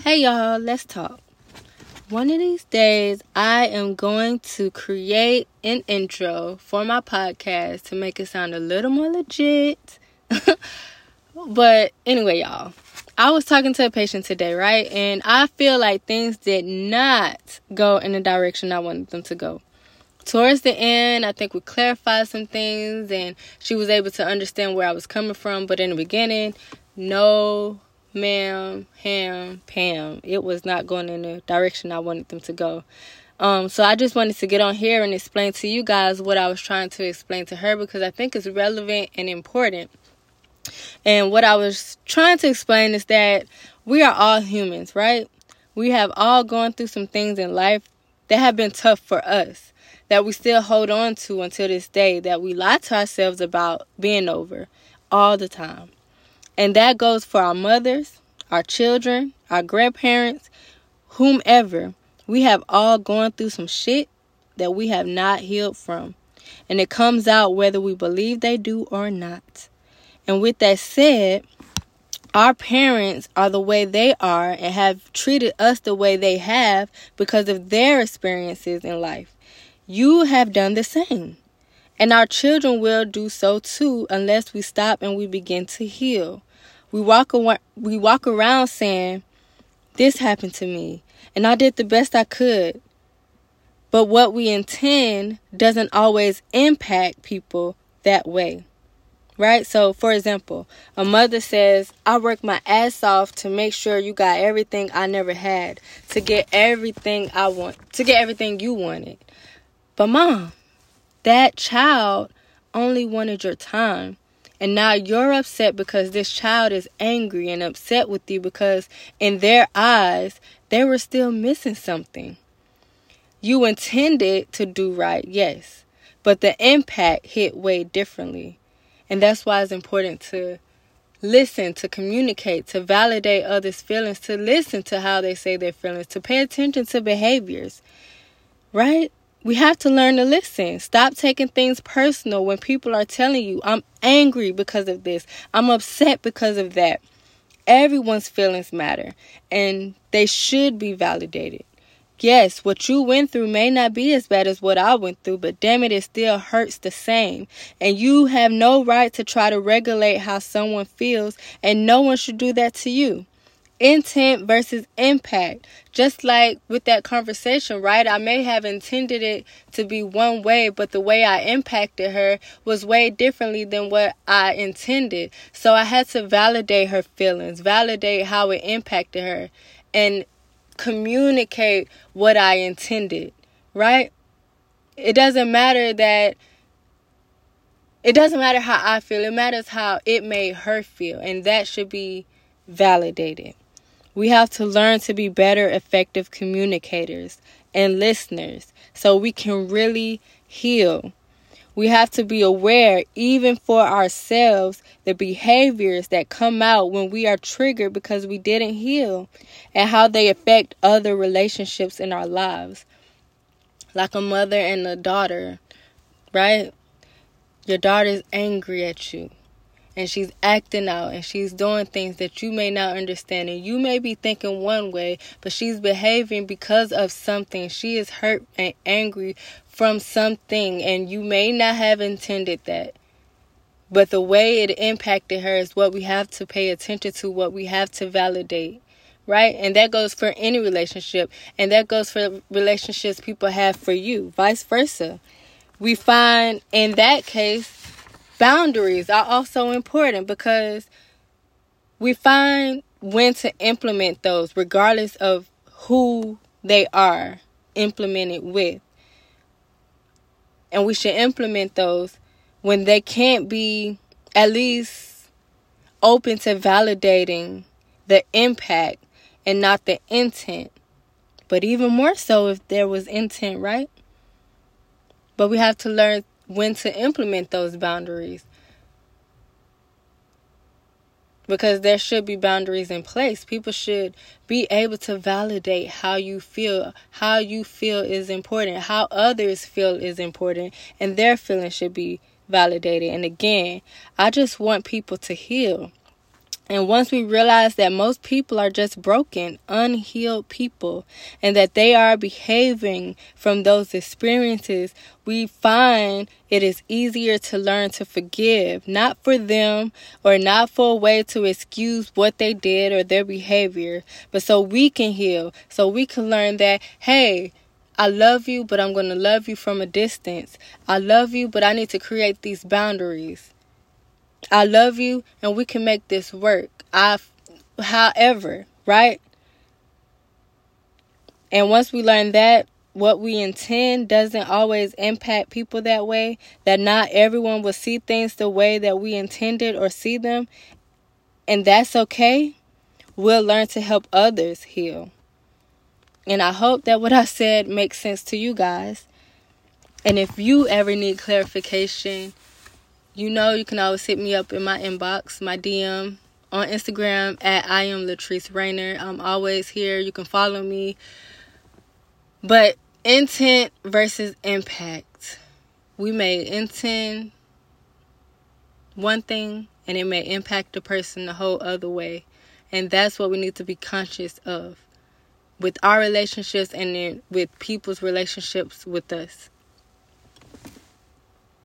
Hey y'all, let's talk. One of these days, I am going to create an intro for my podcast to make it sound a little more legit. but anyway, y'all, I was talking to a patient today, right? And I feel like things did not go in the direction I wanted them to go. Towards the end, I think we clarified some things and she was able to understand where I was coming from. But in the beginning, no ma'am, ham, Pam. It was not going in the direction I wanted them to go. Um, so I just wanted to get on here and explain to you guys what I was trying to explain to her because I think it's relevant and important. And what I was trying to explain is that we are all humans, right? We have all gone through some things in life that have been tough for us, that we still hold on to until this day, that we lie to ourselves about being over all the time. And that goes for our mothers, our children, our grandparents, whomever. We have all gone through some shit that we have not healed from. And it comes out whether we believe they do or not. And with that said, our parents are the way they are and have treated us the way they have because of their experiences in life. You have done the same. And our children will do so too unless we stop and we begin to heal. We walk around, we walk around saying, "This happened to me, and I did the best I could." But what we intend doesn't always impact people that way. Right? So, for example, a mother says, I work my ass off to make sure you got everything I never had, to get everything I want, to get everything you wanted. But, mom, that child only wanted your time. And now you're upset because this child is angry and upset with you because in their eyes, they were still missing something. You intended to do right, yes, but the impact hit way differently. And that's why it's important to listen, to communicate, to validate others' feelings, to listen to how they say their feelings, to pay attention to behaviors, right? We have to learn to listen. Stop taking things personal when people are telling you, I'm angry because of this, I'm upset because of that. Everyone's feelings matter and they should be validated. Yes, what you went through may not be as bad as what I went through, but damn it, it still hurts the same. And you have no right to try to regulate how someone feels, and no one should do that to you intent versus impact. Just like with that conversation, right? I may have intended it to be one way, but the way I impacted her was way differently than what I intended. So I had to validate her feelings, validate how it impacted her, and communicate what I intended, right? It doesn't matter that it doesn't matter how I feel, it matters how it made her feel, and that should be validated. We have to learn to be better, effective communicators and listeners so we can really heal. We have to be aware, even for ourselves, the behaviors that come out when we are triggered because we didn't heal and how they affect other relationships in our lives. Like a mother and a daughter, right? Your daughter's angry at you and she's acting out and she's doing things that you may not understand and you may be thinking one way but she's behaving because of something. She is hurt and angry from something and you may not have intended that. But the way it impacted her is what we have to pay attention to what we have to validate right? And that goes for any relationship and that goes for relationships people have for you vice versa. We find in that case boundaries are also important because we find when to implement those regardless of who they are implemented with. And we should implement those when they can't be at least open to validating the impact and not the intent. But even more so if there was intent, right? But we have to learn when to implement those boundaries. Because there should be boundaries in place. People should be able to validate how you feel. How you feel is important. How others feel is important. And their feelings should be validated. And again, I just want people to heal. And once we realize that most people are just broken, unhealed people, and that they are behaving from those experiences, we find it is easier to learn to forgive, not for them or not for a way to excuse what they did or their behavior, but so we can heal, so we can learn that, hey, I love you, but I'm going to love you from a distance. I love you, but I need to create these boundaries. I love you and we can make this work. I however, right? And once we learn that what we intend doesn't always impact people that way, that not everyone will see things the way that we intended or see them, and that's okay, we'll learn to help others heal. And I hope that what I said makes sense to you guys. And if you ever need clarification, you know you can always hit me up in my inbox, my DM on Instagram at I am Latrice Rayner. I'm always here. You can follow me. But intent versus impact. We may intend one thing and it may impact the person the whole other way. And that's what we need to be conscious of with our relationships and with people's relationships with us.